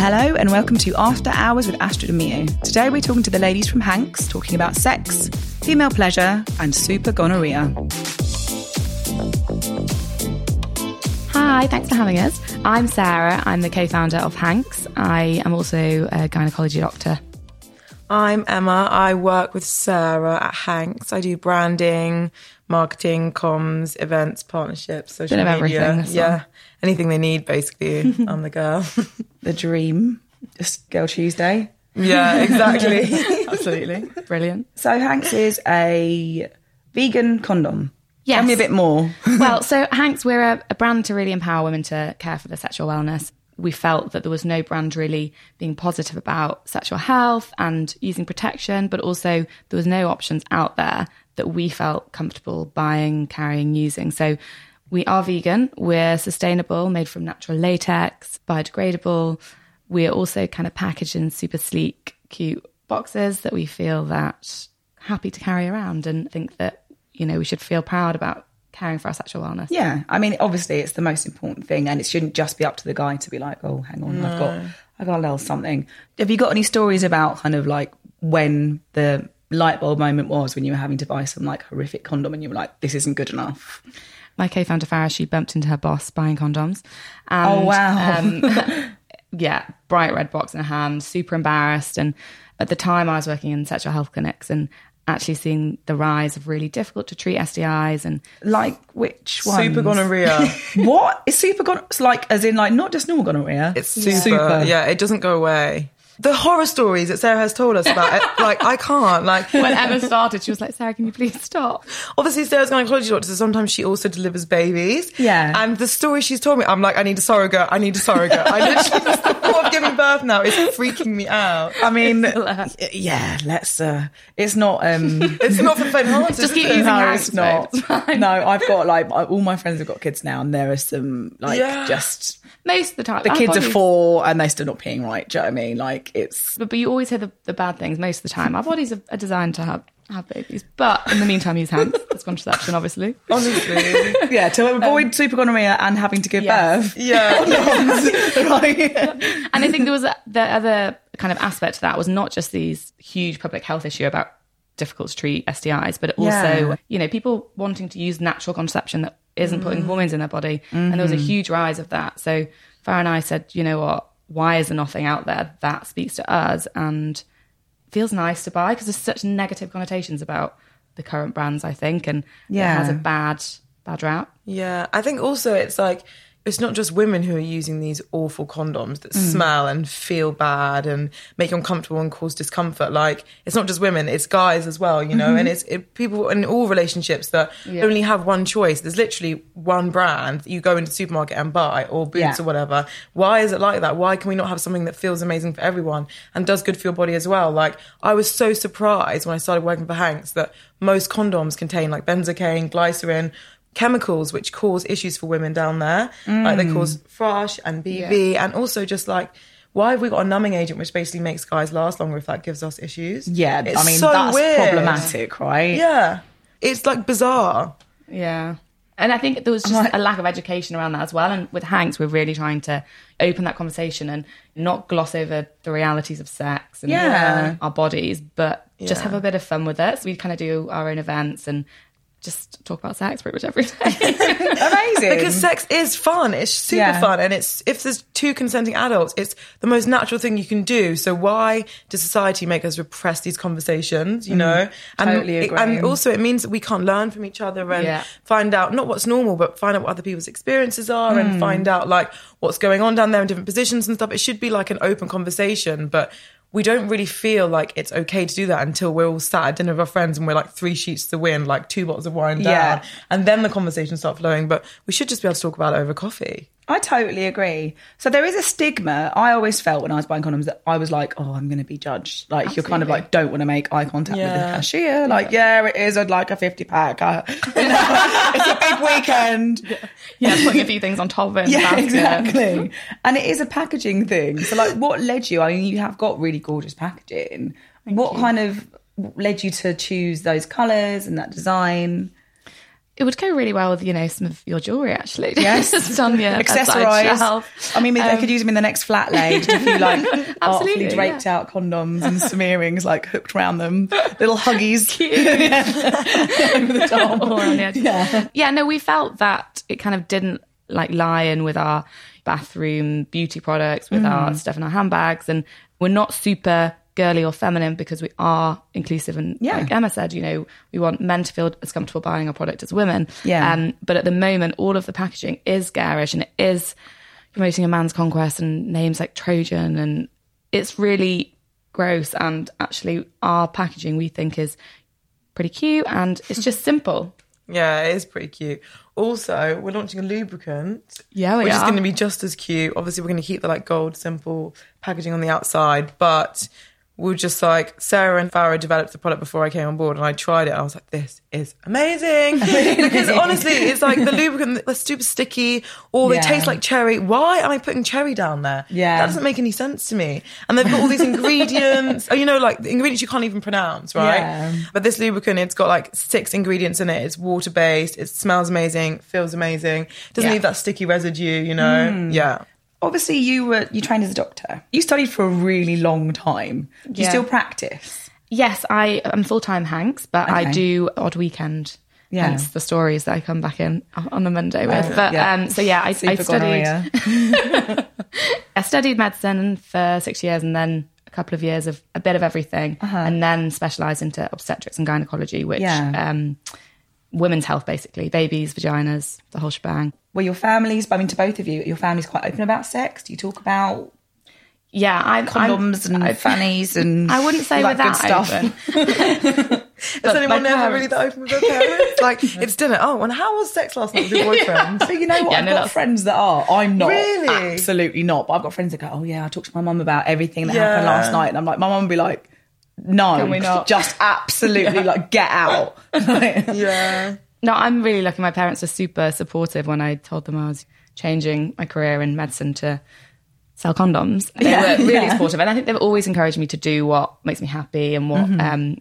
Hello and welcome to After Hours with Astrid and Miyu. Today we're talking to the ladies from HANX, talking about sex, female pleasure, and super gonorrhea. Hi, thanks for having us. I'm Sarah. I'm the co-founder of HANX. I am also a gynecology doctor. I'm Emma. I work with Sarah at HANX. I do branding, marketing, comms, events, partnerships, social Bit of media. everything, this yeah, one. anything they need, basically. I'm the girl. The dream. Just Girl Tuesday. yeah, exactly. Absolutely. Brilliant. So HANX is a vegan condom. Yes. Tell me a bit more. well, so HANX, we're a, a brand to really empower women to care for their sexual wellness. We felt that there was no brand really being positive about sexual health and using protection, but also there was no options out there that we felt comfortable buying, carrying, using. So we are vegan, we're sustainable, made from natural latex, biodegradable. We're also kind of packaged in super sleek, cute boxes that we feel that happy to carry around and think that, you know, we should feel proud about caring for our sexual wellness. Yeah, I mean, obviously, it's the most important thing, and it shouldn't just be up to the guy to be like, "Oh, hang on, I've got, I got a little something." Have you got any stories about kind of like when the light bulb moment was when you were having to buy some like horrific condom, and you were like, "This isn't good enough." my co-founder Farah, she bumped into her boss buying condoms. And, Oh, wow. um, yeah, bright red box in her hand, super embarrassed. And at the time, I was working in sexual health clinics and actually seeing the rise of really difficult to treat STIs and Like which one? Super gonorrhea. what is super gonorrhea? It's like, as in, like not just normal gonorrhea. It's super, Yeah, it doesn't go away. The horror stories that Sarah has told us about it, like, I can't. Like, when Emma started, she was like, Sarah, can you please stop? obviously Sarah's going gynecology doctor, so sometimes she also delivers babies. Yeah. And the story she's told me, I'm like, I need a surrogate. I need a surrogate. I literally just the thought of giving birth now is freaking me out. I mean, yeah, let's. uh It's not. um It's not for faint hearted. Just keep using No, it's not. It's. No, I've got like all my friends have got kids now, and there are some like Yeah. just Most of the time. the kids are four and they're still not peeing right. Do you know what I mean? Like it's But, but you always hear the, the bad things most of the time. Our bodies are, are designed to have, have babies. But in the meantime, use hands. That's contraception, obviously. Honestly. yeah to um, avoid super gonorrhea and having to give yes. birth. Yeah. right. And I think there was a, the other kind of aspect to that was not just these huge public health issue about difficult to treat STIs, but also, Yeah. you know, people wanting to use natural contraception that isn't putting mm. hormones in their body. And there was a mm-hmm. huge rise of that. So Farah and I said, you know what, why is there nothing out there that speaks to us and feels nice to buy? Because there's such negative connotations about the current brands, I think, and Yeah. it has a bad, bad route. Yeah, I think also it's like it's not just women who are using these awful condoms that Mm. smell and feel bad and make you uncomfortable and cause discomfort. Like it's not just women; it's guys as well, you know. Mm-hmm. And it's it, people in all relationships that only have one choice. There's literally one brand you go into the supermarket and buy, or Boots Yeah. or whatever. Why is it like that? Why can we not have something that feels amazing for everyone and does good for your body as well? Like I was so surprised when I started working for HANX that most condoms contain like benzocaine, glycerin, chemicals which cause issues for women down there. Like they mm. cause thrush and BV, and also just like. Why have we got a numbing agent which basically makes guys last longer if that gives us issues? Yeah, It's I mean so that's weird. problematic, right? Yeah. It's like bizarre. Yeah. And I think there was just like- a lack of education around that as well. And with HANX, we're really trying to open that conversation and not gloss over the realities of sex and Yeah. our bodies, but just have a bit of fun with it. So we kind of do our own events and just talk about sex pretty much every day. Amazing. Because sex is fun. It's super Yeah. fun. And it's if there's two consenting adults, it's the most natural thing you can do. So why does society make us repress these conversations, you know? And Totally it- agree. and also it means that we can't learn from each other and Yeah. find out not what's normal, but find out what other people's experiences are Mm. and find out like what's going on down there in different positions and stuff. It should be like an open conversation, but we don't really feel like it's okay to do that until we're all sat at dinner with our friends and we're like three sheets to the wind, like two bottles of wine down, Yeah. and then the conversation starts flowing. But we should just be able to talk about it over coffee. I totally agree. So there is a stigma. I always felt when I was buying condoms that I was like, oh, I'm going to be judged. Like you're kind of like don't want to make eye contact with the Yeah. cashier. Like yeah, it is. I'd like a 50 pack. Uh, you know, it's a big weekend. yeah, putting a few things on top of it. Yeah, exactly. and it is a packaging thing. So like, what led you? I mean, you have got really gorgeous packaging. what kind of led you to choose those colours and that design? It would go really well with, you know, some of your jewellery actually. Yes. Just on your accessorize. I mean, they um, could use them in the next flat laid. Just a few like artfully Absolutely, draped yeah. out condoms and some earrings like hooked around them, little huggies over the top. On the edge. Yeah. yeah, no, we felt that it kind of didn't like lie in with our bathroom beauty products, with our mm. stuff in our handbags, and we're not super girly or feminine because we are inclusive and Yeah. like Emma said, you know, we want men to feel as comfortable buying our product as women. Yeah. Um, but at the moment, all of the packaging is garish and it is promoting a man's conquest and names like Trojan, and it's really gross. And actually, our packaging we think is pretty cute and it's just simple. Yeah, it is pretty cute. Also, we're launching a lubricant. Yeah, we which is going to be just as cute. Obviously, we're going to keep the like gold simple packaging on the outside, but we're just like Sarah and Farah developed the product before I came on board, and I tried it. I was like, this is amazing because honestly, it's like the lubricant. They're super sticky, or they Yeah. taste like cherry. Why am I putting cherry down there? Yeah. that doesn't make any sense to me. And they've got all these ingredients. oh, you know, like the ingredients you can't even pronounce, right? Yeah. But this lubricant, it's got like six ingredients in it. It's water based. It smells amazing. Feels amazing. Doesn't Yeah. leave that sticky residue. You know. Hmm. Yeah. Obviously, you were you trained as a doctor. You studied for a really long time. Do you still practice? Yes, I am full time HANX, but I do odd weekend. Yeah. Hence the stories that I come back in on a Monday with. but yeah. um, so yeah, I, I studied. I studied medicine for six years, and then a couple of years of a bit of everything, and then specialised into obstetrics and gynecology, which Yeah. um, women's health basically, babies, vaginas, the whole shebang. Were your families? I mean, to both of you, your families quite open about sex. Do you talk about Yeah, I'm condoms I'm, and I- fannies and I wouldn't say all that that good stuff? open. Is anyone my ever really that open with their parents? like it's dinner. Oh, and how was sex last night with your boyfriend? So you know what? Yeah, I've no, got that's- friends that are. I'm not. Really? Absolutely not. But I've got friends that go, oh yeah, I talked to my mum about everything that Yeah. happened last night. And I'm like, my mum would be like, no, Can we not? just absolutely like get out. yeah. No, I'm really lucky. My parents were super supportive when I told them I was changing my career in medicine to sell condoms. They Yeah, were really yeah. supportive, and I think they've always encouraged me to do what makes me happy and what Mm-hmm. um,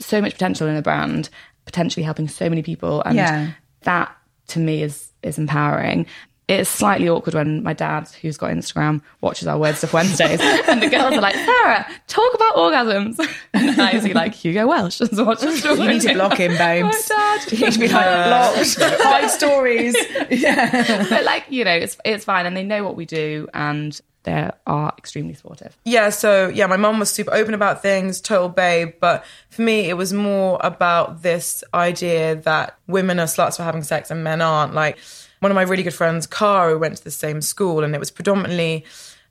so much potential in a brand, potentially helping so many people, and Yeah. that to me is is empowering. It's slightly awkward when my dad, who's got Instagram, watches our Word Stuff Wednesdays, and the girls are like, "Sarah, talk about orgasms," and I usually like Hugo Welsh doesn't watch the story. You need to block him, babes. My dad. You need to be like, blocked, hide stories. Yeah. but like you know it's it's fine and they know what we do and they are extremely supportive Yeah, so yeah, my mum was super open about things, total babe. But for me, it was more about this idea that women are sluts for having sex and men aren't. Like one of my really good friends, Cara, went to the same school, and it was predominantly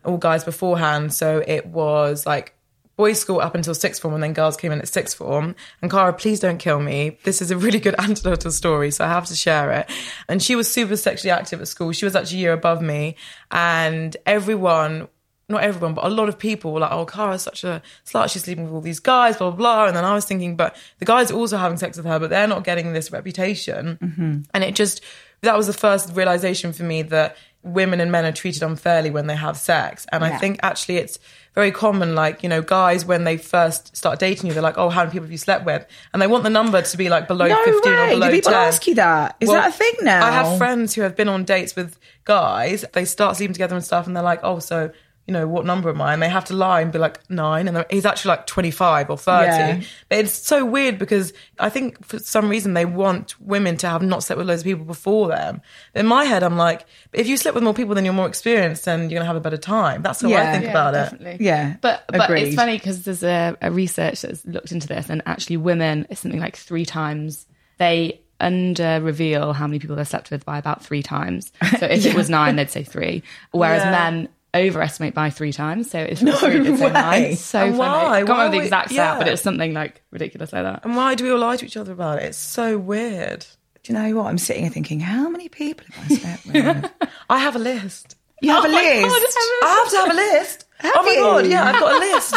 all guys beforehand. So it was like boys' school up until sixth form, and then girls came in at sixth form. And Cara, please don't kill me. This is a really good anecdotal story, so I have to share it. And she was super sexually active at school. She was actually a year above me, and everyone not everyone, but a lot of people were like, oh, Cara's such a slut. She's sleeping with all these guys, blah, blah, blah. And then I was thinking, but the guys are also having sex with her, but they're not getting this reputation. Mm-hmm. And it just, that was the first realization for me that women and men are treated unfairly when they have sex. And I think actually it's very common, like, you know, guys, when they first start dating you, they're like, oh, how many people have you slept with? And they want the number to be like below No 15 or way. below Do people 10. ask you that? Is Well, that a thing now? I have friends who have been on dates with guys. They start sleeping together and stuff, and they're like, "Oh, so you know what number am I?" And they have to lie and be like nine, and he's actually like twenty five or thirty. Yeah. But it's so weird because I think for some reason they want women to have not slept with loads of people before them. But in my head, I'm like, if you sleep with more people, then you're more experienced, and you're gonna have a better time. That's how I think Yeah, about it. Yeah, but but agreed. it's funny because there's a, a research that's looked into this and actually women is something like three times they under reveal how many people they've slept with by about three times so if it was nine they'd say three whereas Yeah. men overestimate by three times so it's it was three they'd say way. nine so And funny why? I can't Why remember the would- exact stat but yeah. it's something like ridiculous like that And why do we all lie to each other about it? It's so weird. Do you know what? I'm sitting here thinking, how many people have I slept with? I have a list. You have Oh a list. God, I have to have a list. oh my you? god, yeah, I've got a list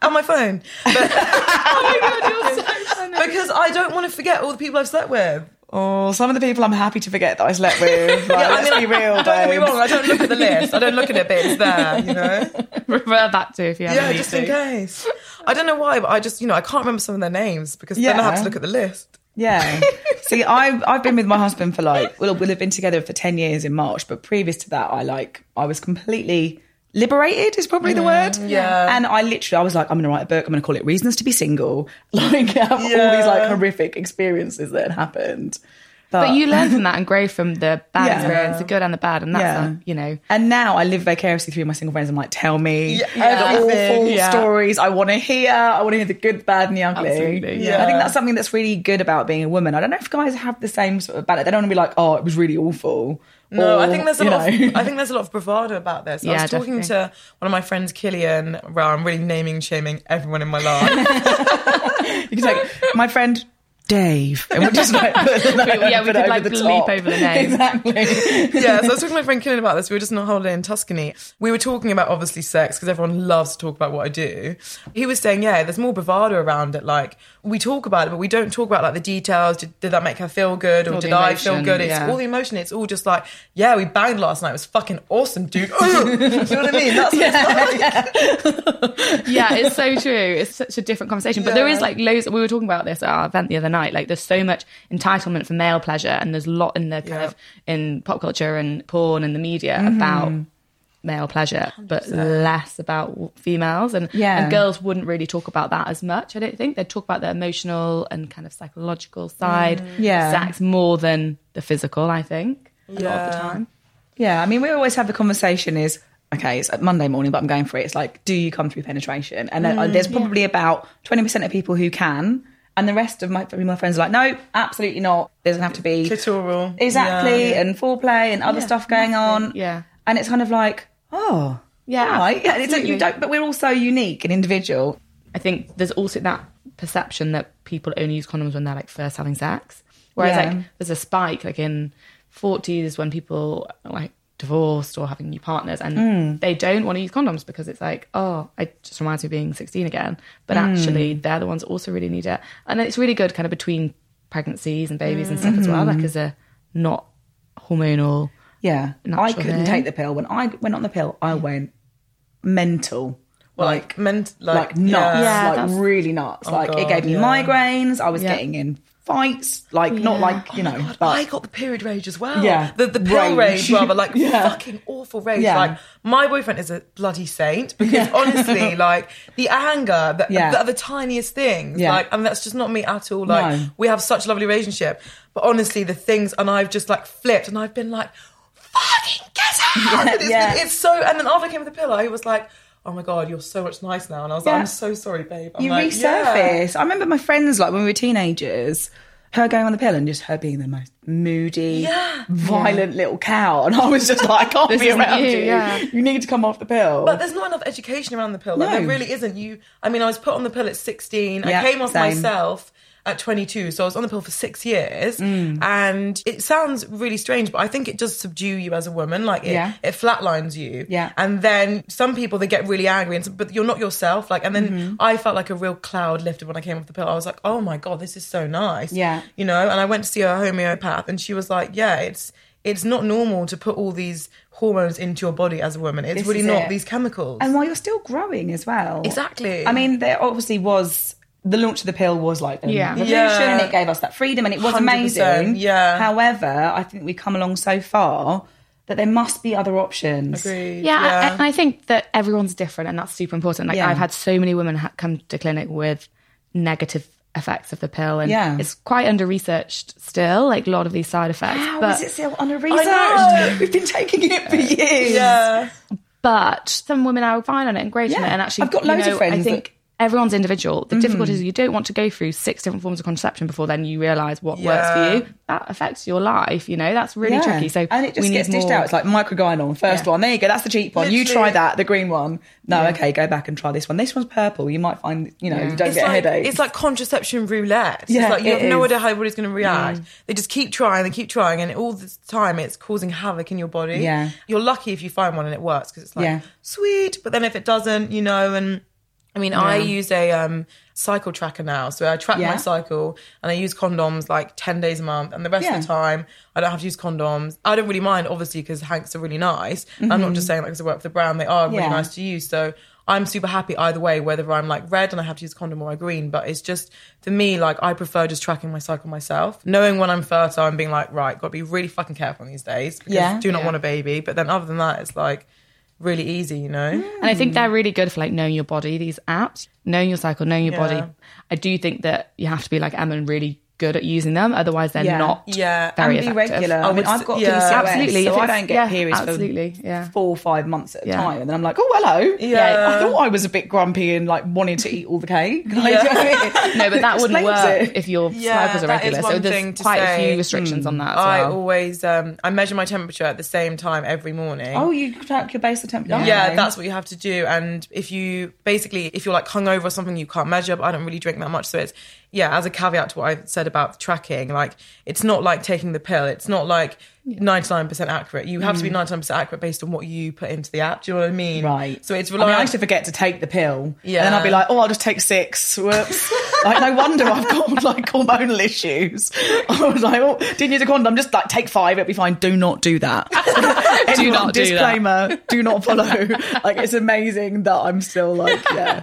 on my phone. But oh my god you're so funny because I don't want to forget all the people I've slept with. Oh, some of the people I'm happy to forget that I slept with. Like, let's be real, Don't get me wrong, I don't look at the list. I don't look at it, but it's there, you know? refer back to if you have Yeah, just to. in case. I don't know why, but I just, you know, I can't remember some of their names because then I have to look at the list. Yeah. See, I've I've been with my husband for like we'll we'll have been together for ten years in March, but previous to that, I like I was completely liberated is probably the word. yeah. And I literally I was like, I'm gonna write a book, I'm gonna call it Reasons to Be Single. Like have all these like horrific experiences that had happened. But you learn from that and grow from the bad Yeah. experience, the good and the bad, and that's Yeah. uh, you know. And now I live vicariously through my single friends. I'm like, tell me Yeah, the everything. awful Yeah. stories. I want to hear. I want to hear the good, the bad, and the ugly. Absolutely, yeah. I think that's something that's really good about being a woman. I don't know if guys have the same sort of balance. They don't want to be like, oh, it was really awful. No, I think there's a lot. know. Of, I think there's a lot of bravado about this. I Yeah, was talking definitely. to one of my friends, Killian. Well, I'm really naming, shaming everyone in my life. you can say, my friend Dave, and we'll just like put, Yeah, we could, like, the bleep over the name. exactly. yeah, so I was talking to my friend Killian about this. We were just on a holiday in Tuscany. We were talking about obviously sex because everyone loves to talk about what I do. He was saying, yeah, there's more bravado around it. Like we talk about it, but we don't talk about like the details. Did, did that make her feel good, or All the did I feel good? It's yeah. all the emotion. It's all just like, yeah, we banged last night. It was fucking awesome, dude. You know what I mean? That's yeah, it's so true. It's such a different conversation. But there is like loads. We were talking about this at our event the other night. Like, there's so much entitlement for male pleasure, and there's a lot in the kind Yeah. of in pop culture and porn and the media about male pleasure, but less about females. And Yeah. and girls wouldn't really talk about that as much. I don't think they'd talk about the emotional and kind of psychological side, Yeah. of sex more than the physical. I think a lot of the time. Yeah, I mean, we always have the conversation is okay, it's Monday morning, but I'm going for it. It's like, do you come through penetration? And Mm, uh, there's probably about 20% of people who can. And the rest of my my friends are like, no, absolutely not. There's gonna have to be clitoral. exactly Yeah. and foreplay and other stuff going on. Yeah. and it's kind of like, oh, Yeah, right. Yeah, it's like you don't, but we're all so unique and individual. I think there's also that perception that people only use condoms when they're like first having sex. Whereas Yeah. like there's a spike like in 40s when people like divorced or having new partners and Mm. they don't want to use condoms because it's like, oh, it just reminds me of being 16 again. But Mm. actually they're the ones that also really need it. And it's really good kind of between pregnancies and babies and stuff as well, Mm. like as a not hormonal. Yeah, I couldn't thing. take the pill. When I went on the pill, I went mental. like ment, like, like, nuts, Yeah, like really nuts. like it gave me yeah. migraines. I was Yeah. getting in fights, like not like you oh know, God, but I got the period rage as well. Yeah. the the pill Rage. rage, rather like Yeah. fucking awful rage. Yeah. Like my boyfriend is a bloody saint because Yeah. honestly, like the anger, the, Yeah. the, the tiniest things, Yeah. like, and that's just not me at all. Like No. we have such a lovely relationship, but honestly, the things, and I've just like flipped, and I've been like, fucking get out. Yeah, it's, yeah. it's so. And then after I came with the pillow, he was like. Oh my god, you're so much nice now, and I was like, Yeah. I'm so sorry, babe. I'm you like, resurface. I remember my friends like when we were teenagers. Her going on the pill and just her being the most moody, Yeah. violent little cow, and I was just like, I can't be isn't around you, you. yeah. You need to come off the pill. But there's not enough education around the pill. Like, No. There really isn't. You, I mean, I was put on the pill at 16. Yeah, I came off same. myself at 22, so I was on the pill for six years. Mm. And it sounds really strange, but I think it does subdue you as a woman. Like it, Yeah. it flatlines you. Yeah. And then some people they get really angry, and but you're not yourself. Like, and then Mm-hmm. I felt like a real cloud lifted when I came off the pill. I was like, oh my god, this is so nice. Yeah. You know. And I went to see a homeopath, and she was like, yeah, it's. It's not normal to put all these hormones into your body as a woman. It's This really not it. these chemicals. and while you're still growing as well. Exactly. I mean, there obviously was the launch of the pill was like a Yeah. revolution Yeah. and it gave us that freedom and it was 100%, amazing. yeah. However, I think we've come along so far that there must be other options. Agreed. Yeah, I- and I think that everyone's different, and that's super important. Like Yeah. I've had so many women ha- come to clinic with negative effects of the pill, and Yeah. it's quite under researched still. Like a lot of these side effects, How but is it still under know. research? We've been taking it for years. yeah. but some women are fine on it and great on it. And actually, I've got you loads of friends I think. Everyone's individual. The mm-hmm. difficulty is you don't want to go through six different forms of contraception before then you realise what works for you. That affects your life, you know. That's really Yeah. tricky. So and it just we gets dished more- out. It's like microgynon, first Yeah. one. There you go. That's the cheap one. You try that, the green one. No, okay, go back and try this one. This one's purple. You might find, you know, Yeah. you don't It's get like, headaches. it's like contraception roulette. Yeah, it's like you it have no idea how everybody's going to react. Mm. They just keep trying, they keep trying, and all the time it's causing havoc in your body. Yeah. You're lucky if you find one and it works because it's like, Yeah. sweet. But then if it doesn't, you know, and I mean, I use a um, cycle tracker now. So I track Yeah. my cycle and I use condoms like 10 days a month. And the rest Yeah. of the time, I don't have to use condoms. I don't really mind, obviously, because HANX are really nice. I'm not just saying that because I work for the brand. They are really Mm-hmm. Yeah. nice to use. So I'm super happy either way, whether I'm like red and I have to use a condom or I green. But it's just for me, like I prefer just tracking my cycle myself, knowing when I'm fertile and being like, right, got to be really fucking careful on these days because Yeah. do not Yeah. want a baby. But then other than that, it's like really easy, you know. And I think they're really good for like knowing your body, these apps, knowing your cycle, knowing your Yeah. body. I do think that you have to be like Emma and really good at using them. Otherwise, they're Yeah. not Yeah, very and be effective. regular. I I mean, I've got yeah. PCOS, Absolutely. so If I don't get yeah, periods absolutely, for yeah. four or five months at a Yeah. time, and then I'm like, oh hello, Yeah. I thought I was a bit grumpy and like wanted to eat all the cake. Like, do you know what I mean? No, but that wouldn't work it. if your Yeah, cycles are regular. So one thing there's to quite a few restrictions on that as I well. always um, I measure my temperature at the same time every morning. Oh, you track your basal temperature. Yeah, Okay. that's what you have to do. And if you basically, if you're like hungover or something, you can't measure. But I don't really drink that much, so it's yeah. As a caveat to what I said about tracking, like it's not like taking the pill. It's not like 99% accurate. You have to be mm. 99% accurate based on what you put into the app. Do you know what I mean? Right. So it's I mean, I used to forget to take the pill. Yeah. And then I'd be like, oh, I'll just take six. Whoops. like, no wonder I've got like hormonal issues. I was like, oh, didn't use a condom. I'm just like take five. It'll be fine. Do not do that. Do not do that. Disclaimer. Do not follow. like, it's amazing that I'm still like, yeah.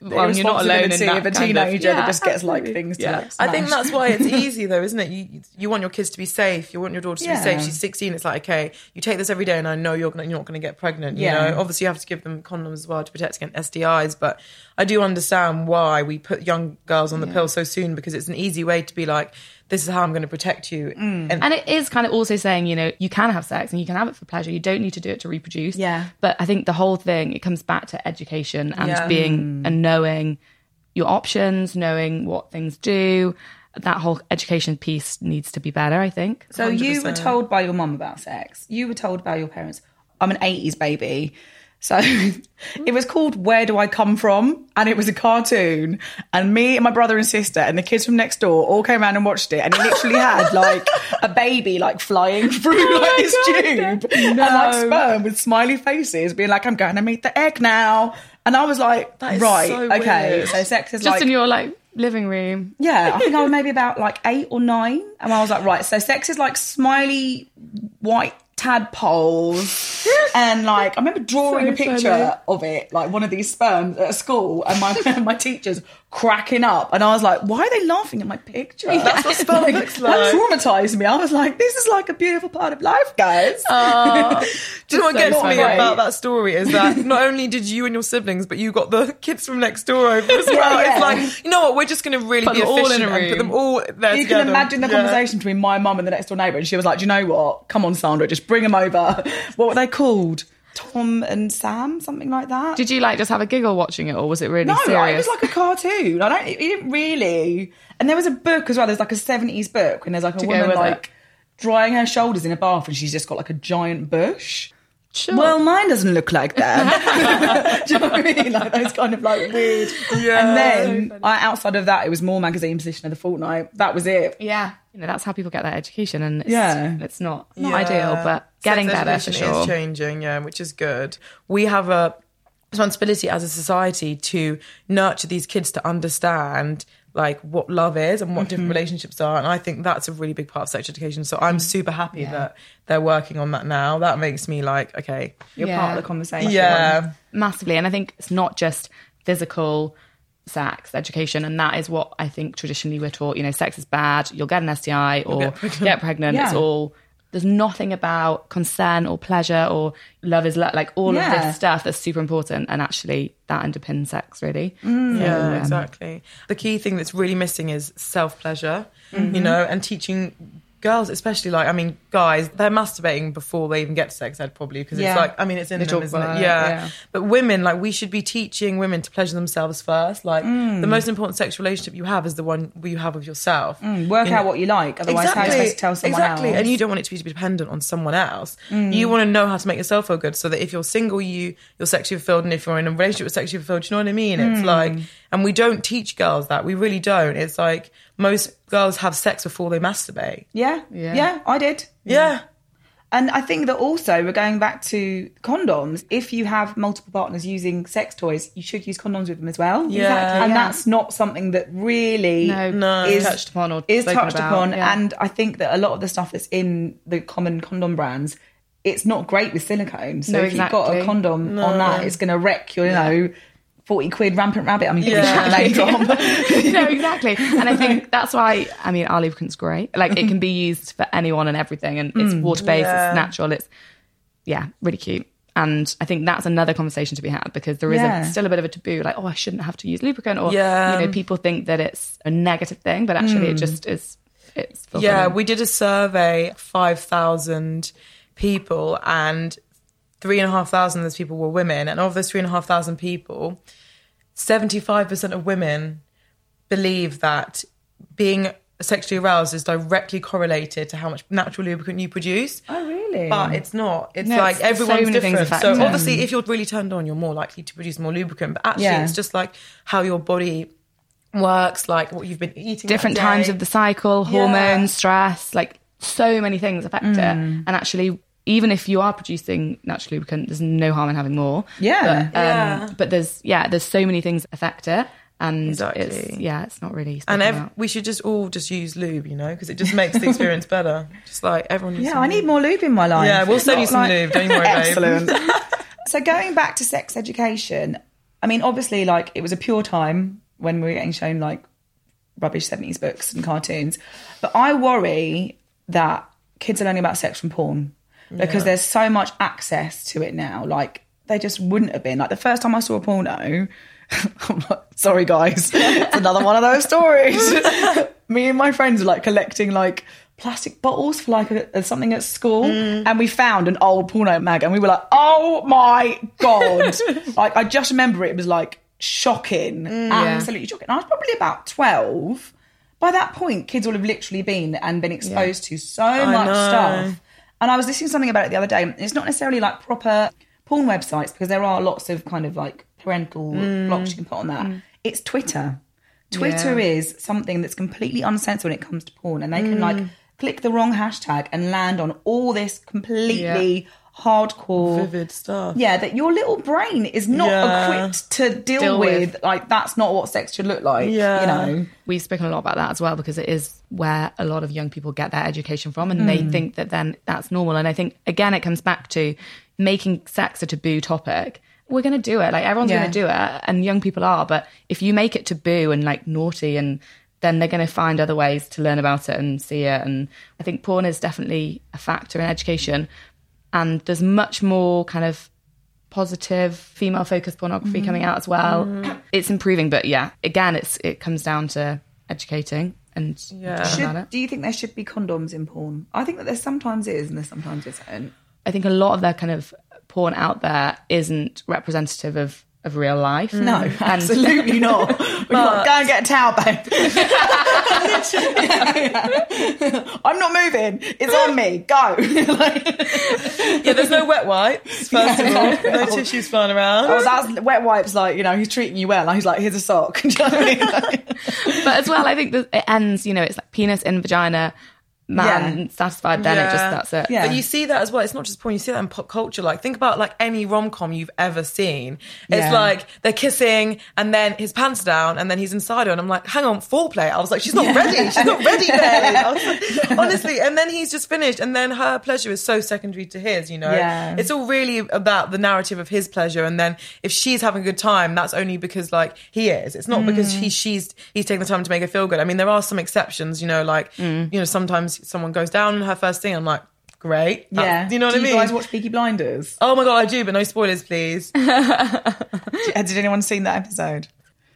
well, you're not alone in that. of a kind teenager Yeah, that just gets like absolutely. things to Yeah. like I think that's why it's easy though, isn't it? You you want your kids to be safe. You want your daughter to Yeah. be safe. She's 16. It's like okay, you take this every day, and I know you're gonna you're not gonna get pregnant. You know, obviously you have to give them condoms as well to protect against STIs. But I do understand why we put young girls on the pill so soon because it's an easy way to be like, this is how I'm going to protect you. Mm. And And it is kind of also saying, you know, you can have sex and you can have it for pleasure. You don't need to do it to reproduce. Yeah. But I think the whole thing, it comes back to education and Yeah. being and knowing your options, knowing what things do. That whole education piece needs to be better, I think. So you were told by your mum about sex. You were told by your parents. I'm an 80s baby. So it was called Where Do I Come From? And it was a cartoon. And me and my brother and sister and the kids from next door all came around and watched it. And it literally had like a baby like flying oh through like this tube and like sperm with smiley faces being like, I'm going to meet the egg now. And I was like, That is right, so okay. weird. So sex is Just like in your like living room. yeah, I think I was maybe about like eight or nine. And I was like, right, so sex is like smiley white tadpoles. and like, I remember drawing So a picture funny. of it, like one of these sperms at school, and my my teachers cracking up. And I was like, why are they laughing at my picture? That's what sperm looks like. That traumatized me. I was like, this is like a beautiful part of life, guys. Oh. Do you know what so gets me about that story is that not only did you and your siblings, but you got the kids from next door over as well. yeah. It's like, you know what, we're just going to really Put be them all in efficient a and put them all there you together. can imagine the Yeah. conversation between my mum and the next door neighbour, and she was like, "Do you know what? Come on, Sandra, just bring them over." What were they called? Tom and Sam, something like that. Did you like just have a giggle watching it or was it really no, serious? it was like a cartoon. I don't. It didn't really. And there was a book as well. There's like a seventies book, and there's like a To woman like it. drying her shoulders in a bath, and she's just got like a giant bush. Sure. Well, mine doesn't look like that. Do you know what I mean? Like those kind of like weird. Yeah. And then I, outside of that, it was more magazine position of the fortnight. That was it. yeah. You know, that's how people get their education and it's, Yeah. it's not, not Yeah. ideal, but getting Sex better for education sure. is changing, yeah, which is good. We have a responsibility as a society to nurture these kids to understand like what love is and what Mm-hmm. different relationships are. And i think that's a really big part of sex education. So i'm super happy that they're working on that now. That makes me like okay. You're Yeah. part of the conversation. yeah. Massively. And i think it's not just physical sex education. And that is what i think traditionally we're taught. You know sex is bad. You'll get an sti or get get pregnant. pregnant, Yeah. it's all there's nothing about consent or pleasure or love is love like all Yeah. of this stuff that's super important and actually that underpins sex really Yeah, um, exactly. The key thing that's really missing is self pleasure, Mm-hmm. you know, and teaching girls, especially like, I mean, guys, they're masturbating before they even get to sex ed, probably, because Yeah. it's like, I mean, it's in They them, isn't it? Yeah. yeah. But women, like, we should be teaching women to pleasure themselves first. Like, Mm. the most important sexual relationship you have is the one you have with yourself. Mm, Work You out know- what you like. Otherwise, how are you supposed to tell someone exactly. else? Mm. And you don't want it to be dependent on someone else. You want to know how to make yourself feel good so that if you're single, you you're sexually fulfilled, and if you're in a relationship with sexually fulfilled, do you know what I mean? Mm. It's like, and we don't teach girls that. We really don't. It's like most girls have sex before they masturbate. yeah, Yeah. yeah, I did. Yeah. And I think that also we're going back to condoms. If you have multiple partners using sex toys, you should use condoms with them as well. Yeah. Exactly, and yeah. that's not something that really no, No. is touched upon or is touched about. upon. Yeah. And I think that a lot of the stuff that's in the common condom brands it's not great with silicone. So No, if you've got a exactly. condom on that, it's going to wreck your, you know, 40 quid rampant rabbit. I mean, yeah. Yeah. name drop. no, exactly. And I think that's why, I mean, our lubricant's great. Like, it can be used for anyone and everything. And it's mm. water based, Yeah. it's natural, it's, yeah, really cute. And I think that's another conversation to be had because there is Yeah. a, still a bit of a taboo, like, oh, I shouldn't have to use lubricant, or Yeah. you know, people think that it's a negative thing, but actually, it mm. just is. It's fulfilling. Yeah, we did a survey, 5,000 people, and three and a half thousand of those people were women. And of those three and a half thousand people, 75% of women believe that being sexually aroused is directly correlated to how much natural lubricant you produce. oh, really? But it's not. It's No, like it's- so everyone's things different. So obviously, if you're really turned on, you're more likely to produce more lubricant. But actually, Yeah. it's just like how your body works, like what you've been eating. different times of the cycle, Yeah. hormones, stress, like so many things affect it. Mm. And actually, even if you are producing natural lubricant, there's no harm in having more. Yeah. But, um, Yeah. but there's yeah, there's so many things affect it, and Exactly. it's yeah, it's not really. And ev- about. we should just all just use lube, you know, because it just makes the experience better. Just like everyone needs Yeah, some I need more lube in my life. Yeah, we'll It's send you some lube, don't you worry, babe. Excellent. so going back to sex education, I mean, obviously, like it was a pure time when we were getting shown like rubbish seventies books and cartoons, but I worry that kids are learning about sex from porn because there's so much access to it now. Like they just wouldn't have been. Like the first time I saw a porno. I'm like, sorry guys, it's another one of those stories. Me and my friends were like collecting like plastic bottles for like a, a- something at school, mm. and we found an old porno mag, and we were like, oh my god! like I just remember it was like shocking, mm, absolutely shocking. I was probably about twelve. By that point, kids will have literally been and been exposed to so much know. stuff. And I was listening to something about it the other day. It's not necessarily like proper porn websites because there are lots of kind of like parental mm. blocks you can put on that. Mm. It's Twitter. Twitter Yeah. is something that's completely uncensored when it comes to porn, and they can like mm. click the wrong hashtag and land on all this completely hardcore Vivid stuff. Yeah, that your little brain is not Yeah. equipped to deal, Deal with. with. Like that's not what sex should look like. Yeah. you know. We've spoken a lot about that as well because it is where a lot of young people get their education from and they hmm. think that then that's normal. And I think, again, it comes back to making sex a taboo topic. We're going to do it. Like everyone's Yeah. going to do it and young people are. But if you make it taboo and like naughty and then they're going to find other ways to learn about it and see it. And I think porn is definitely a factor in education. And there's much more kind of positive female focused pornography mm-hmm. coming out as well. Mm-hmm. It's improving, but yeah, again, it's it comes down to educating and Yeah. Should, do you think there should be condoms in porn? I think that there sometimes is and there sometimes isn't. I think a lot of their kind of porn out there isn't representative of of real life. No, And- absolutely not. We've got, go and get a towel, babe. I'm not moving. It's on me. Go. Like- Yeah, there's no wet wipes, first of all. No tissues flying around. oh, that's wet wipes. Like you know, he's treating you well. He's like, here's a sock. Do you know what I mean? Like- but as well, I think that it ends. You know, it's like penis in vagina, man Yeah. satisfied. Then it just that's it. Yeah. But you see that as well. It's not just porn. You see that in pop culture. Like, think about like any rom com you've ever seen. It's Yeah. like they're kissing, and then his pants are down, and then he's inside her, and I'm like, hang on, foreplay. I was like, she's not ready. She's not ready, babe. I was like, honestly, and then he's just finished, and then her pleasure is so secondary to his. You know, Yeah. it's all really about the narrative of his pleasure, and then if she's having a good time, that's only because like he is. It's not because Mm. he she's he's taking the time to make her feel good. I mean, there are some exceptions. You know, like Mm. you know, sometimes someone goes down on her first thing. I'm like, great. Yeah. Do you know what do I mean? You guys watch Peaky Blinders? Oh my god, I do, but no spoilers, please. Did anyone seen that episode?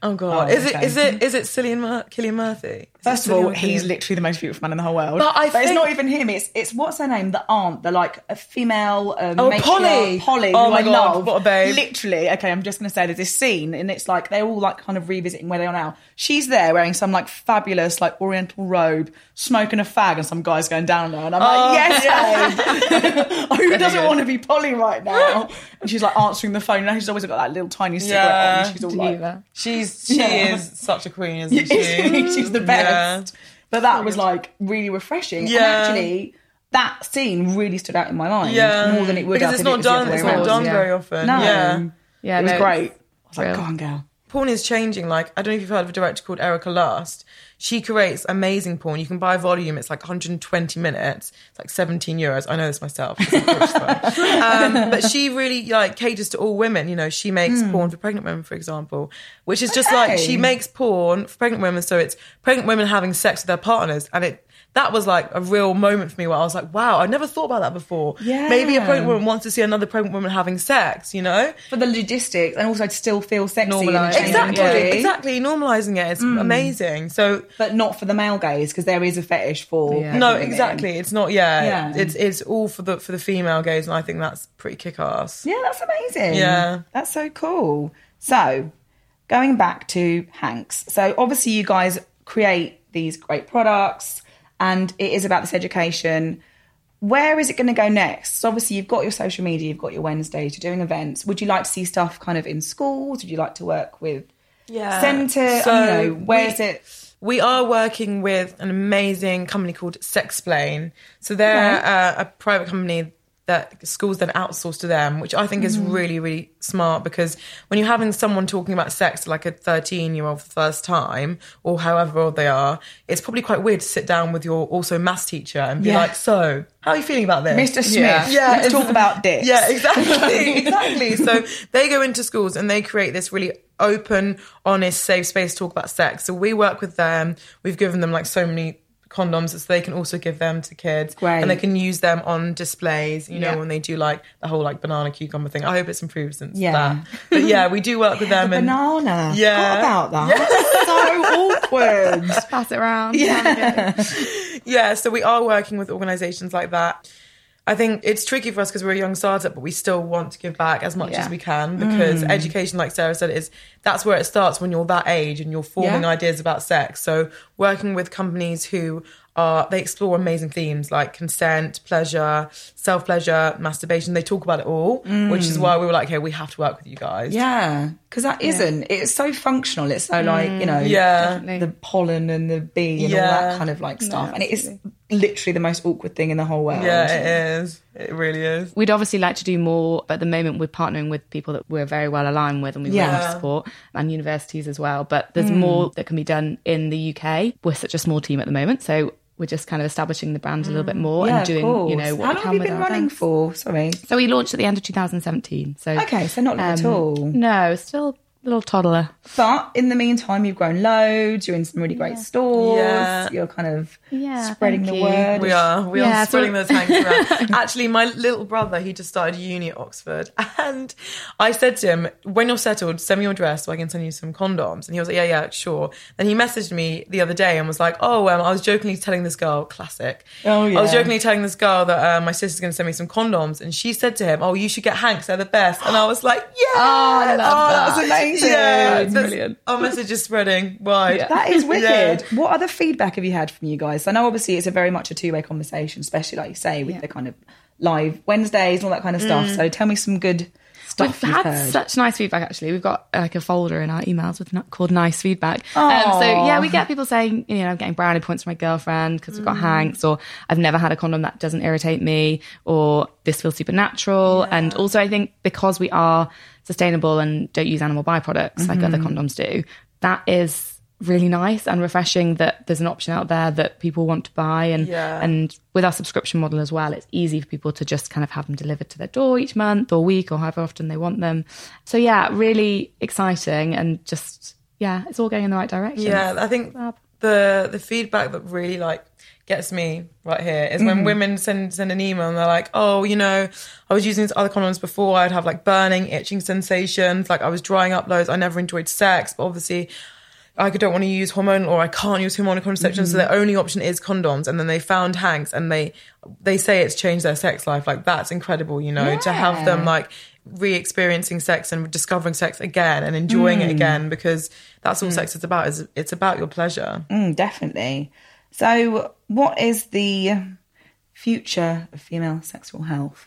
Oh god, Oh, is it okay. is it is it Cillian Mur- Cillian Murphy? Is First of all, he's literally the most beautiful man in the whole world. But I it's think- not even him. It's it's what's her name? The aunt, the like a female. Um, Oh, Polly. Polly. Oh who my I God, love. what a babe. Literally, okay. I'm just going to say there's this scene, and it's like they're all like kind of revisiting where they are now. She's there wearing some like fabulous like Oriental robe, smoking a fag, and some guy's going down there, and I'm Oh, like, yes, babe. Who doesn't want to be Polly right now? And she's like answering the phone. You know, she's always got that little tiny cigarette Yeah. on. She's all like, Diva. She's she Yeah. is such a queen, isn't she? she's the Yeah. But that was like really refreshing. And actually, that scene really stood out in my mind Yeah, more than it would because have it's not done. It's not done yeah. very often. No, Yeah, Yeah, it was no, great. I was like, real. go on, girl. Porn is changing. Like, I don't know if you've heard of a director called Erika Lust. She creates amazing porn. You can buy a volume. It's like 120 minutes. It's like 17 euros. I know this myself. 'cause I'm British, so. um, but she really like caters to all women. You know, she makes porn for pregnant women, for example, which is just like she makes porn for pregnant women. So it's pregnant women having sex with their partners, and it. That was like a real moment for me where I was like, wow, I never thought about that before. Yeah. Maybe a pregnant woman wants to see another pregnant woman having sex, you know? For the logistics and also to still feel sexy. in a Normalise. changing Exactly, body. exactly. Normalizing it is mm. amazing. So But not for the male gaze because there is a fetish for. Yeah. pregnant no, women. exactly. It's not. Yeah, Yeah. it's it's all for the for the female gaze, and I think that's pretty kick ass. Yeah, that's amazing. Yeah. That's so cool. So, going back to HANX. So, obviously, you guys create these great products and it is about this education. Where is it going to go next? So obviously, you've got your social media, you've got your Wednesdays, you're doing events. Would you like to see stuff kind of in schools? Would you like to work with Yeah. Centre? So you know, where we- is it? We are working with an amazing company called Sexplain. So they're uh, a private company that schools then outsource to them, which I think is Mm-hmm. really, really smart because when you're having someone talking about sex to like a 13 year old for the first time or however old they are, it's probably quite weird to sit down with your also maths teacher and be Yeah. like, so how are you feeling about this? Mr. Smith, Yeah, yeah let's talk about this. Yeah, exactly, exactly. So they go into schools and they create this really open, honest, safe space to talk about sex. So we work with them. We've given them like so many condoms so they can also give them to kids Great. and they can use them on displays you know Yeah. when they do like the whole like banana cucumber thing i hope it's improved since Yeah. that but yeah we do work with them and Banana. Yeah. Forgot about that. so awkward. Pass it around. Yeah. yeah, so we are working with organizations like that. I think it's tricky for us because we're a young startup, but we still want to give back as much Yeah. as we can because mm. education, like Sarah said, is that's where it starts when you're that age and you're forming Yeah. ideas about sex. So working with companies who are they explore amazing themes like consent, pleasure, self pleasure, masturbation. They talk about it all, which is mm. why we were like, okay, we have to work with you guys. Yeah, because that isn't. It's so functional. It's so like you mm. know, Yeah. Definitely. the pollen and the bee and all that kind of like stuff. and it is literally the most awkward thing in the whole world. Yeah, it is. It really is. We'd obviously like to do more, but at the moment we're partnering with people that we're very well aligned with and we Yeah. really want to support and universities as well. But there's mm. more that can be done in the UK. We're such a small team at the moment, so we're just kind of establishing the brand a little bit more Yeah, and doing, you know, what How long have you been running events. for? Sorry. So we launched at the end of 2017. So Okay, so not long at um, all. No, still little toddler. But in the meantime, you've grown loads. You're in some really great stores. Yeah. You're kind of Yeah, spreading the you. word. We are. We Yeah, are so- spreading those hanks around. Actually, my little brother, he just started uni at Oxford. And I said to him, when you're settled, send me your address so I can send you some condoms. And he was like, yeah, yeah, sure. Then he messaged me the other day and was like, oh, um, I was jokingly telling this girl, classic. Oh, I was jokingly telling this girl that uh, my sister's going to send me some condoms. And she said to him, oh, you should get HANX. They're the best. And I was like, yeah. Oh, I love that that. was amazing. Yeah. That's brilliant. Our message is spreading wide. That is wicked. Yeah. What other feedback have you had from you guys? I know obviously it's a very much a two way conversation, especially like you say with Yeah. the kind of live Wednesdays and all that kind of stuff. Mm. So tell me some good stuff We've had heard. such nice feedback. Actually, we've got like a folder in our emails with called "Nice Feedback." Um, so yeah, we get people saying, you know, I'm getting brownie points from my girlfriend because we've got HANX, or I've never had a condom that doesn't irritate me, or this feels supernatural. And also, I think because we are sustainable and don't use animal byproducts like other condoms do, that is really nice and refreshing that there's an option out there that people want to buy and Yeah. and with our subscription model as well it's easy for people to just kind of have them delivered to their door each month or week or however often they want them so yeah really exciting and just yeah it's all going in the right direction Yeah, I think the the feedback that really like gets me right here is when mm-hmm. women send send an email and they're like, "Oh, you know, I was using these other condoms before. I'd have like burning, itching sensations. Like I was drying up loads. I never enjoyed sex, but obviously." I don't want to use hormonal or I can't use hormonal contraception, Mm-hmm. so their only option is condoms. And then they found HANX and they they say it's changed their sex life. Like that's incredible, you know, to have them like re-experiencing sex and discovering sex again and enjoying Mm. it again because that's all sex is about is it's about your pleasure Mm, definitely. So, what is the future of female sexual health?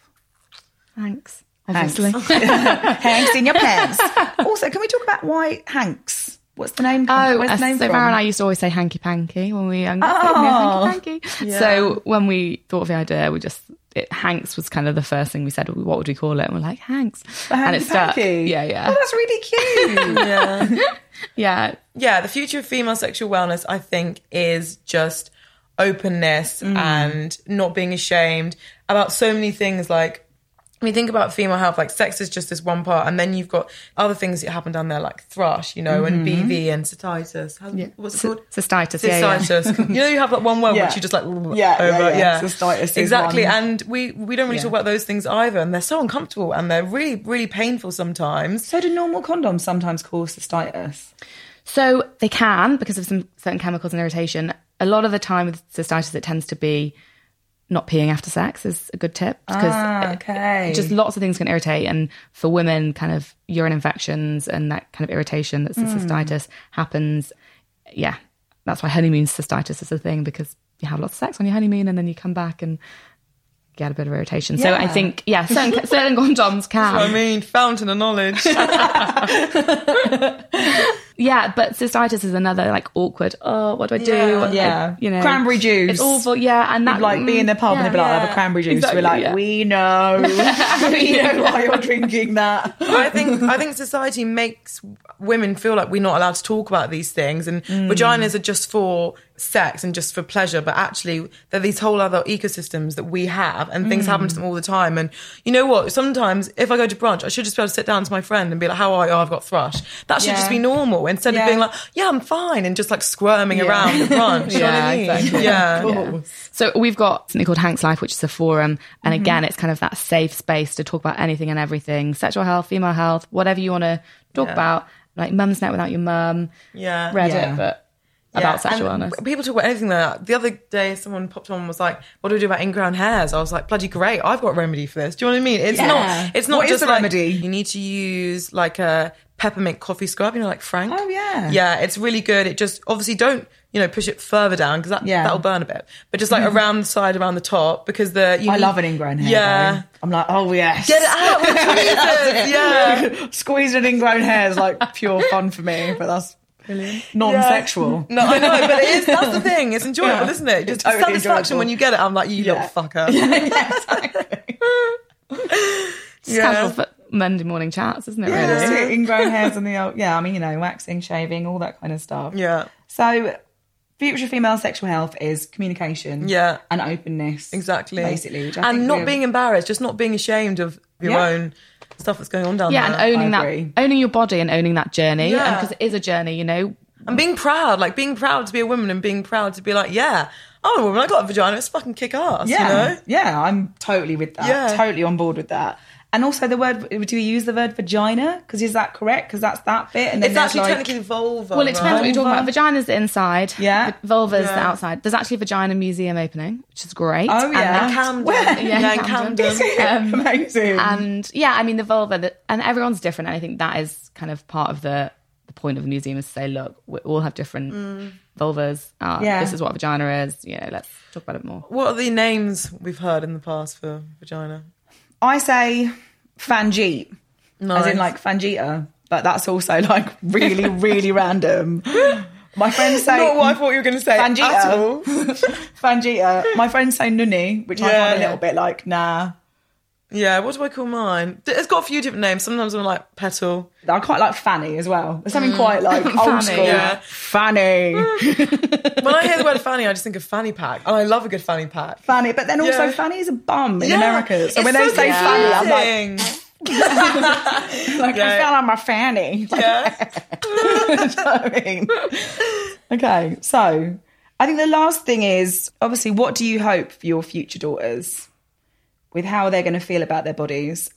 thanks HANX. obviously HANX in your pants. also, can we talk about why HANX? What's the name? Oh, Where's uh, the name so from? Farah and I used to always say hanky panky when we were younger. Oh. hanky panky. So when we thought of the idea, we just it, HANX was kind of the first thing we said. What would we call it? And we're like HANX, and Hanky it stuck. panky. Yeah, yeah, Oh, that's really cute. Yeah. yeah. yeah, the future of female sexual wellness, I think, is just openness and not being ashamed about so many things. Like, when you think about female health, like sex is just this one part, and then you've got other things that happen down there, like thrush, you know, and mm-hmm. BV and cystitis. How, What's it called? Cystitis. Yeah, yeah. Cystitis. you know, you have that one word Yeah. which you just like Yeah, over. yeah, yeah. Yeah, Cystitis exactly. one. And we we don't really Yeah. talk about those things either, and they're so uncomfortable and they're really really painful sometimes. so do normal condoms sometimes cause cystitis? So they can because of some certain chemicals and irritation. A lot of the time with cystitis, it tends to be not peeing after sex is a good tip because Ah, okay. just lots of things can irritate. And for women, kind of urine infections and that kind of irritation that's the Hmm. cystitis happens. Yeah, that's why honeymoon cystitis is a thing because you have lots of sex on your honeymoon and then you come back and get a bit of irritation. So I think yeah, certain certain condoms can. I mean, fountain of knowledge. Yeah, but cystitis is another like awkward. Oh, what do I do? Yeah. What- Yeah. you know, Cranberry juice. It's awful. Yeah, and that like be in the pub and they'd be like, I have a cranberry juice. Exactly, We're like, yeah. we know. we know why you're drinking that. I think I think society makes women feel like we're not allowed to talk about these things, and mm. vaginas are just for sex and just for pleasure. But actually, they're these whole other ecosystems that we have, and things mm. happen to them all the time. And you know what? Sometimes if I go to brunch, I should just be able to sit down to my friend and be like, "How are you? Oh, I've got thrush." That should Yeah. just be normal instead Yeah. of being like, "Yeah, I'm fine," and just like squirming Yeah. around the brunch. you know what I Yeah, mean? exactly. Yeah. Cool. So we've got something called HANX Life, which is a forum, and Mm-hmm. again, it's kind of that safe space to talk about anything and everything: sexual health, female health, whatever you want to talk Yeah. about. Like Mumsnet without your mum, Yeah. Reddit, Yeah. but Yeah, about sexual and wellness. People talk about anything like that. The other day, someone popped on and was like, "What do we do about ingrown hairs?" I was like, "Bloody great! I've got a remedy for this." Do you know what I mean? It's Yeah. not. It's not What just the like, remedy? You need to use like a peppermint coffee scrub. You know, like Frank. Oh, yeah. Yeah, it's really good. It just obviously don't you know push it further down because that Yeah. that'll burn a bit. But just like mm-hmm. around the side, around the top, because the you I need- love an ingrown hair. Yeah. though. I'm like, oh yes. Get it out. yeah. Squeezing ingrown hair is like pure fun for me, but that's non-sexual. No, I know, but it is. That's the thing. It's enjoyable, Yeah. isn't it? Just Totally satisfaction enjoyable. when you get it. I'm like, you Yeah. little fucker. It's casual for Monday morning chats, isn't it? Yeah, really? that's. Ingrown hairs and the old, yeah, I mean, you know, waxing, shaving, all that kind of stuff. Yeah. So, future female sexual health is communication, Yeah. and openness, Exactly. basically, and not being embarrassed, just not being ashamed of your Yeah. own stuff that's going on down Yeah, there. and owning that, owning your body and owning that journey, Yeah. because it is a journey. You know, and being proud, like being proud to be a woman and being proud to be like, yeah, I'm a woman, I got a vagina, it's fucking kick ass, yeah, you know? yeah, I'm totally with that. Yeah. Totally on board with that. And also the word, do we use the word vagina? Because is that correct? Because that's that bit, and then It's actually like, technically vulva. well, it depends what right? you're talking about. Vagina's the inside, Yeah. Vulva's the outside. There's actually a vagina museum opening, which is great. Oh, And yeah. that- Camden. Where? Yeah, Yeah, in Camden. Camden. Um, amazing. and yeah, I mean the vulva, the, and everyone's different. And I think that is kind of part of the the point of the museum is to say, look, we all have different vulvas. Uh, Yeah. This is what a vagina is. You know, let's talk about it more. What are the names we've heard in the past for vagina? I say Fanjeet, as in like Fangita, but that's also like really, really random. My friends say Not what I thought you were going to say Fangita. Fangita. My friends say Nuni, which I Yeah. find a little bit like nah. Yeah, what do I call mine? It's got a few different names. Sometimes I'm like petal. I quite like Fanny as well. There's something mm. quite like old Fanny, school. yeah. Fanny. Mm. When I hear the word fanny, I just think of fanny pack, and I love a good fanny pack. Fanny. But then also Yeah. is a bum in Yeah, America. So it's when they so say Fanny, I'm like, like I Yeah. fell on my fanny. Like, yeah. You know I mean? Okay, so I think the last thing is obviously what do you hope for your future daughters with how they're going to feel about their bodies?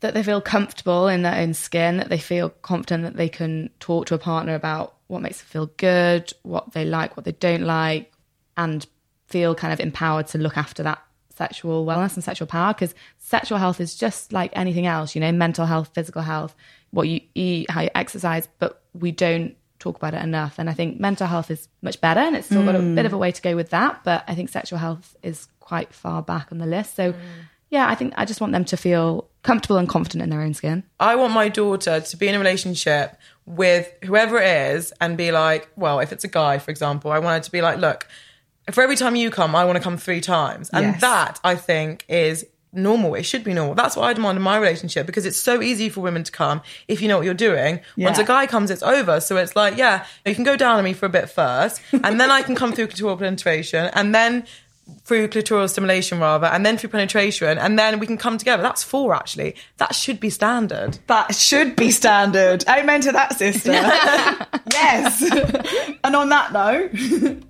that they feel comfortable in their own skin, that they feel confident that they can talk to a partner about what makes them feel good, what they like, what they don't like, and feel kind of empowered to look after that sexual wellness and sexual power. Because sexual health is just like anything else, you know, mental health, physical health, what you eat, how you exercise, but we don't talk about it enough. And I think mental health is much better and it's still got a mm. bit of a way to go with that. But I think sexual health is quite far back on the list. So, mm. Yeah, I think I just want them to feel comfortable and confident in their own skin. I want my daughter to be in a relationship with whoever it is and be like, well, if it's a guy, for example, I want her to be like, look, for every time you come, I want to come three times. And Yes. that I think is normal. It should be normal. That's what I demand in my relationship because it's so easy for women to come if you know what you're doing. Once a guy comes, it's over. So it's like, yeah, you can go down on me for a bit first, and then I can come through clitoral penetration, and then through clitoral stimulation rather, and then through penetration, and then we can come together. That's four actually. That should be standard. That should be standard. Amen to that, sister. yes. and on that note,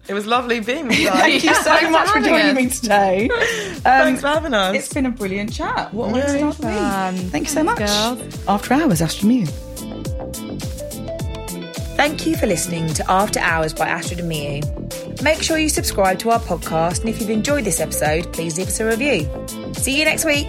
It was lovely being with you guys. thank you so Thanks much for joining us. me today. Um, Thanks for having us. It's been a brilliant chat. What a way to start the week. Um, Thank you so much. girls. After Hours, Astrid Miyu. Thank you for listening to After Hours by Astrid and Miyu. Make sure you subscribe to our podcast, and if you've enjoyed this episode, please leave us a review. See you next week.